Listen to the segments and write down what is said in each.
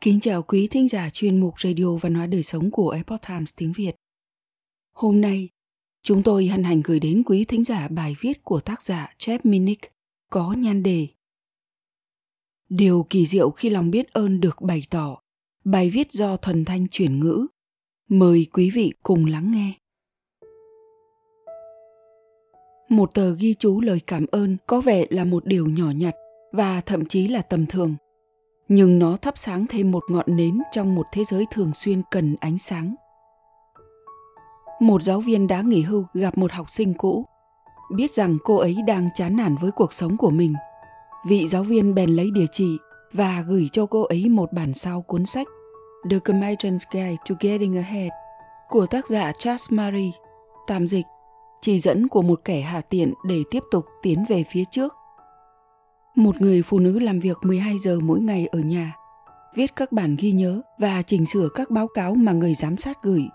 Kính chào quý thính giả chuyên mục Radio Văn hóa Đời Sống của Epoch Times tiếng Việt. Hôm nay, chúng tôi hân hạnh gửi đến quý thính giả bài viết của tác giả Jeff Minnick có nhan đề Điều kỳ diệu khi lòng biết ơn được bày tỏ. Bài viết do Thuần Thanh chuyển ngữ. Mời quý vị cùng lắng nghe. Một tờ ghi chú lời cảm ơn có vẻ là một điều nhỏ nhặt và thậm chí là tầm thường – nhưng nó thắp sáng thêm một ngọn nến trong một thế giới thường xuyên cần ánh sáng. Một giáo viên đã nghỉ hưu gặp một học sinh cũ. Biết rằng cô ấy đang chán nản với cuộc sống của mình. Vị giáo viên bèn lấy địa chỉ và gửi cho cô ấy một bản sao cuốn sách The Comedian's Guide to Getting Ahead của tác giả Charles Murray, tạm dịch, chỉ dẫn của một kẻ hạ tiện để tiếp tục tiến về phía trước. Một người phụ nữ làm việc 12 giờ mỗi ngày ở nhà, viết các bản ghi nhớ và chỉnh sửa các báo cáo mà người giám sát gửi.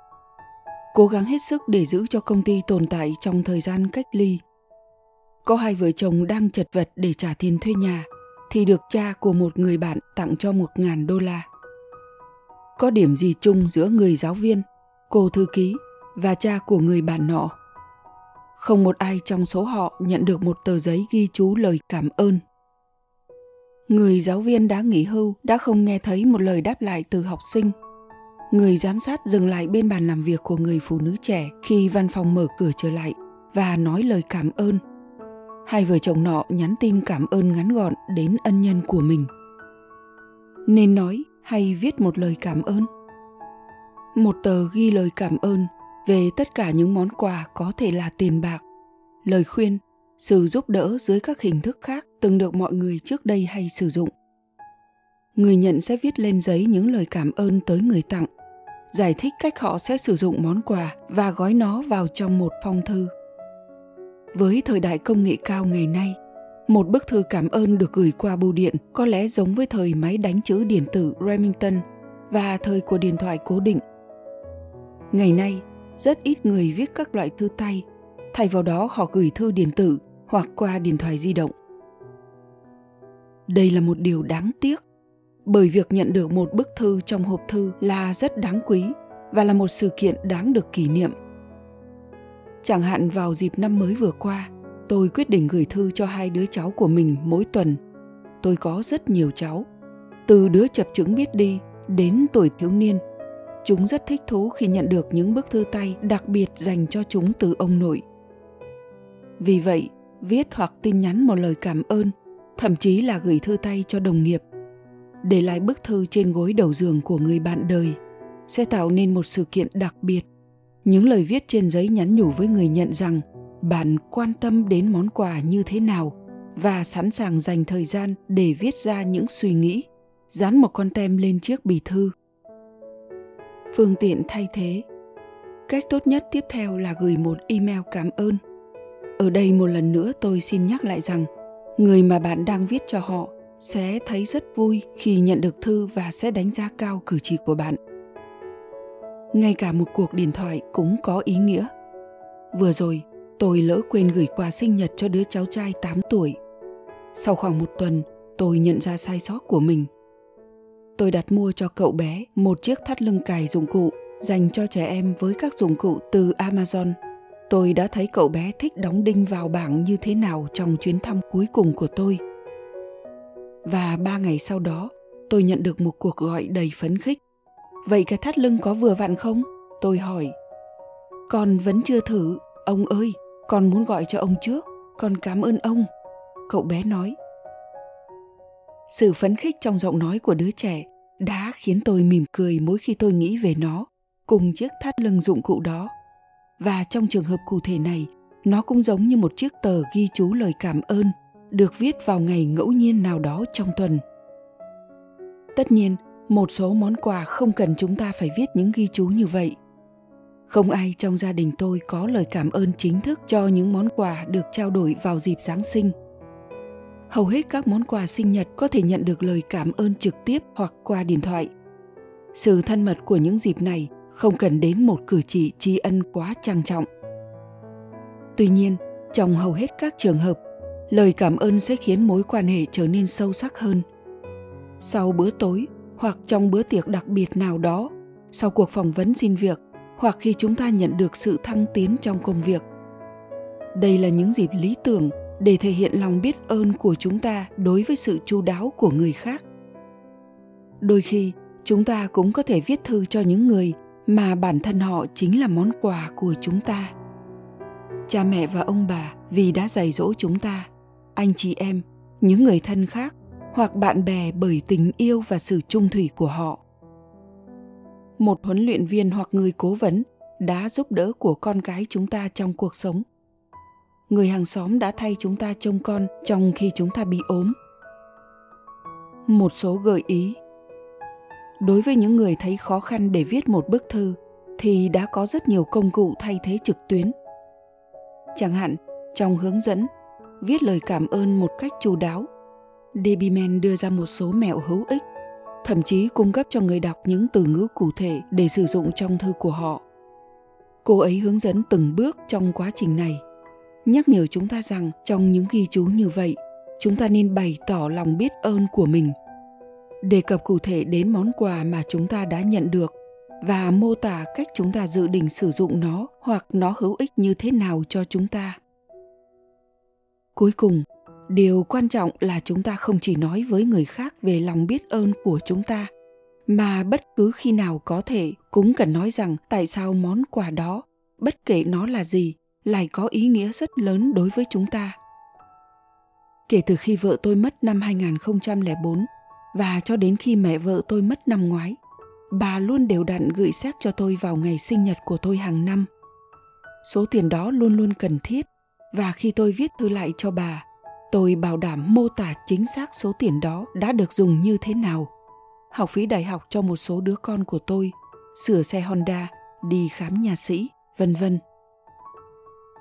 Cố gắng hết sức để giữ cho công ty tồn tại trong thời gian cách ly. Có hai vợ chồng đang chật vật để trả tiền thuê nhà thì được cha của một người bạn tặng cho một ngàn đô la. Có điểm gì chung giữa người giáo viên, cô thư ký và cha của người bạn nọ? Không một ai trong số họ nhận được một tờ giấy ghi chú lời cảm ơn người giáo viên đã nghỉ hưu, đã không nghe thấy một lời đáp lại từ học sinh. Người giám sát dừng lại bên bàn làm việc của người phụ nữ trẻ khi văn phòng mở cửa trở lại và nói lời cảm ơn. Hai vợ chồng nọ nhắn tin cảm ơn ngắn gọn đến ân nhân của mình. Nên nói hay viết một lời cảm ơn. Một tờ ghi lời cảm ơn về tất cả những món quà có thể là tiền bạc, lời khuyên sự giúp đỡ dưới các hình thức khác từng được mọi người trước đây hay sử dụng. Người nhận sẽ viết lên giấy những lời cảm ơn tới người tặng, giải thích cách họ sẽ sử dụng món quà và gói nó vào trong một phong thư. Với thời đại công nghệ cao ngày nay, một bức thư cảm ơn được gửi qua bưu điện có lẽ giống với thời máy đánh chữ điện tử remington và thời của điện thoại cố định. Ngày nay, rất ít người viết các loại thư tay thay vào đó họ gửi thư điện tử hoặc qua điện thoại di động. Đây là một điều đáng tiếc, bởi việc nhận được một bức thư trong hộp thư là rất đáng quý và là một sự kiện đáng được kỷ niệm. Chẳng hạn vào dịp năm mới vừa qua, tôi quyết định gửi thư cho hai đứa cháu của mình mỗi tuần. Tôi có rất nhiều cháu, từ đứa chập chứng biết đi đến tuổi thiếu niên. Chúng rất thích thú khi nhận được những bức thư tay đặc biệt dành cho chúng từ ông nội vì vậy, viết hoặc tin nhắn một lời cảm ơn, thậm chí là gửi thư tay cho đồng nghiệp. Để lại bức thư trên gối đầu giường của người bạn đời, sẽ tạo nên một sự kiện đặc biệt. Những lời viết trên giấy nhắn nhủ với người nhận rằng, bạn quan tâm đến món quà như thế nào và sẵn sàng dành thời gian để viết ra những suy nghĩ, dán một con tem lên chiếc bì thư. Phương tiện thay thế. Cách tốt nhất tiếp theo là gửi một email cảm ơn ở đây một lần nữa tôi xin nhắc lại rằng người mà bạn đang viết cho họ sẽ thấy rất vui khi nhận được thư và sẽ đánh giá cao cử chỉ của bạn ngay cả một cuộc điện thoại cũng có ý nghĩa vừa rồi tôi lỡ quên gửi quà sinh nhật cho đứa cháu trai 8 tuổi. Sau khoảng một tuần, tôi nhận ra sai sót của mình. Tôi đặt mua cho cậu bé một chiếc thắt lưng cài dụng cụ dành cho trẻ em với các dụng cụ từ Amazon tôi đã thấy cậu bé thích đóng đinh vào bảng như thế nào trong chuyến thăm cuối cùng của tôi. Và ba ngày sau đó, tôi nhận được một cuộc gọi đầy phấn khích. Vậy cái thắt lưng có vừa vặn không? Tôi hỏi. Con vẫn chưa thử, ông ơi, con muốn gọi cho ông trước, con cảm ơn ông. Cậu bé nói. Sự phấn khích trong giọng nói của đứa trẻ đã khiến tôi mỉm cười mỗi khi tôi nghĩ về nó, cùng chiếc thắt lưng dụng cụ đó và trong trường hợp cụ thể này, nó cũng giống như một chiếc tờ ghi chú lời cảm ơn được viết vào ngày ngẫu nhiên nào đó trong tuần. Tất nhiên, một số món quà không cần chúng ta phải viết những ghi chú như vậy. Không ai trong gia đình tôi có lời cảm ơn chính thức cho những món quà được trao đổi vào dịp giáng sinh. Hầu hết các món quà sinh nhật có thể nhận được lời cảm ơn trực tiếp hoặc qua điện thoại. Sự thân mật của những dịp này không cần đến một cử chỉ tri ân quá trang trọng. Tuy nhiên, trong hầu hết các trường hợp, lời cảm ơn sẽ khiến mối quan hệ trở nên sâu sắc hơn. Sau bữa tối, hoặc trong bữa tiệc đặc biệt nào đó, sau cuộc phỏng vấn xin việc, hoặc khi chúng ta nhận được sự thăng tiến trong công việc. Đây là những dịp lý tưởng để thể hiện lòng biết ơn của chúng ta đối với sự chu đáo của người khác. Đôi khi, chúng ta cũng có thể viết thư cho những người mà bản thân họ chính là món quà của chúng ta. Cha mẹ và ông bà vì đã dạy dỗ chúng ta, anh chị em, những người thân khác hoặc bạn bè bởi tình yêu và sự trung thủy của họ. Một huấn luyện viên hoặc người cố vấn đã giúp đỡ của con cái chúng ta trong cuộc sống. Người hàng xóm đã thay chúng ta trông con trong khi chúng ta bị ốm. Một số gợi ý đối với những người thấy khó khăn để viết một bức thư, thì đã có rất nhiều công cụ thay thế trực tuyến. Chẳng hạn, trong hướng dẫn, viết lời cảm ơn một cách chu đáo debiman đưa ra một số mẹo hữu ích, thậm chí cung cấp cho người đọc những từ ngữ cụ thể để sử dụng trong thư của họ. Cô ấy hướng dẫn từng bước trong quá trình này, nhắc nhở chúng ta rằng trong những ghi chú như vậy, chúng ta nên bày tỏ lòng biết ơn của mình đề cập cụ thể đến món quà mà chúng ta đã nhận được và mô tả cách chúng ta dự định sử dụng nó hoặc nó hữu ích như thế nào cho chúng ta cuối cùng, điều quan trọng là chúng ta không chỉ nói với người khác về lòng biết ơn của chúng ta, mà bất cứ khi nào có thể cũng cần nói rằng tại sao món quà đó, bất kể nó là gì, lại có ý nghĩa rất lớn đối với chúng ta. Kể từ khi vợ tôi mất năm 2004 và cho đến khi mẹ vợ tôi mất năm ngoái, bà luôn đều đặn gửi xác cho tôi vào ngày sinh nhật của tôi hàng năm. Số tiền đó luôn luôn cần thiết và khi tôi viết thư lại cho bà, tôi bảo đảm mô tả chính xác số tiền đó đã được dùng như thế nào. Học phí đại học cho một số đứa con của tôi, sửa xe Honda, đi khám nhà sĩ, vân vân.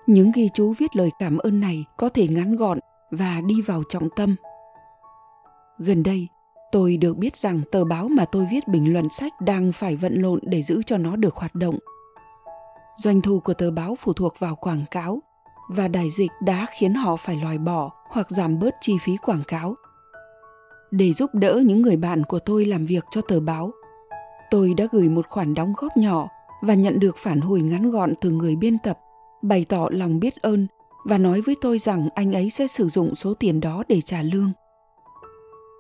Những ghi chú viết lời cảm ơn này có thể ngắn gọn và đi vào trọng tâm. Gần đây, tôi được biết rằng tờ báo mà tôi viết bình luận sách đang phải vận lộn để giữ cho nó được hoạt động. Doanh thu của tờ báo phụ thuộc vào quảng cáo và đại dịch đã khiến họ phải loại bỏ hoặc giảm bớt chi phí quảng cáo. Để giúp đỡ những người bạn của tôi làm việc cho tờ báo, tôi đã gửi một khoản đóng góp nhỏ và nhận được phản hồi ngắn gọn từ người biên tập bày tỏ lòng biết ơn và nói với tôi rằng anh ấy sẽ sử dụng số tiền đó để trả lương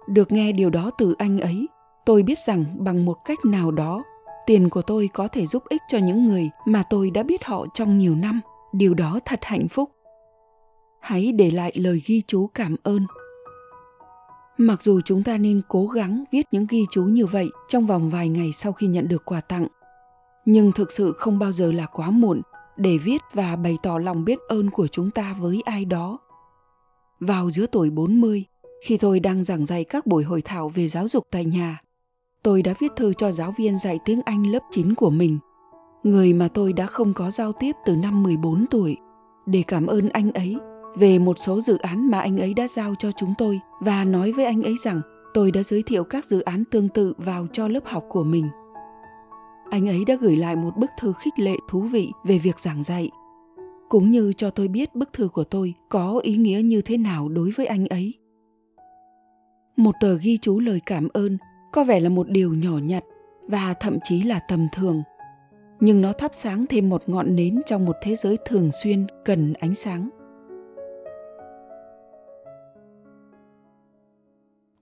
được nghe điều đó từ anh ấy. Tôi biết rằng bằng một cách nào đó tiền của tôi có thể giúp ích cho những người mà tôi đã biết họ trong nhiều năm. Điều đó thật hạnh phúc. Hãy để lại lời ghi chú cảm ơn. Mặc dù chúng ta nên cố gắng viết những ghi chú như vậy trong vòng vài ngày sau khi nhận được quà tặng nhưng thực sự không bao giờ là quá muộn để viết và bày tỏ lòng biết ơn của chúng ta với ai đó. Vào giữa tuổi 40, khi tôi đang giảng dạy các buổi hội thảo về giáo dục tại nhà, tôi đã viết thư cho giáo viên dạy tiếng Anh lớp 9 của mình, người mà tôi đã không có giao tiếp từ năm 14 tuổi, để cảm ơn anh ấy về một số dự án mà anh ấy đã giao cho chúng tôi và nói với anh ấy rằng tôi đã giới thiệu các dự án tương tự vào cho lớp học của mình. Anh ấy đã gửi lại một bức thư khích lệ thú vị về việc giảng dạy cũng như cho tôi biết bức thư của tôi có ý nghĩa như thế nào đối với anh ấy một tờ ghi chú lời cảm ơn có vẻ là một điều nhỏ nhặt và thậm chí là tầm thường nhưng nó thắp sáng thêm một ngọn nến trong một thế giới thường xuyên cần ánh sáng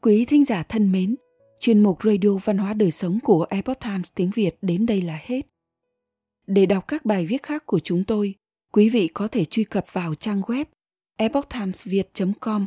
quý thính giả thân mến chuyên mục Radio Văn hóa Đời Sống của Epoch Times tiếng Việt đến đây là hết. Để đọc các bài viết khác của chúng tôi, quý vị có thể truy cập vào trang web epochtimesviet.com.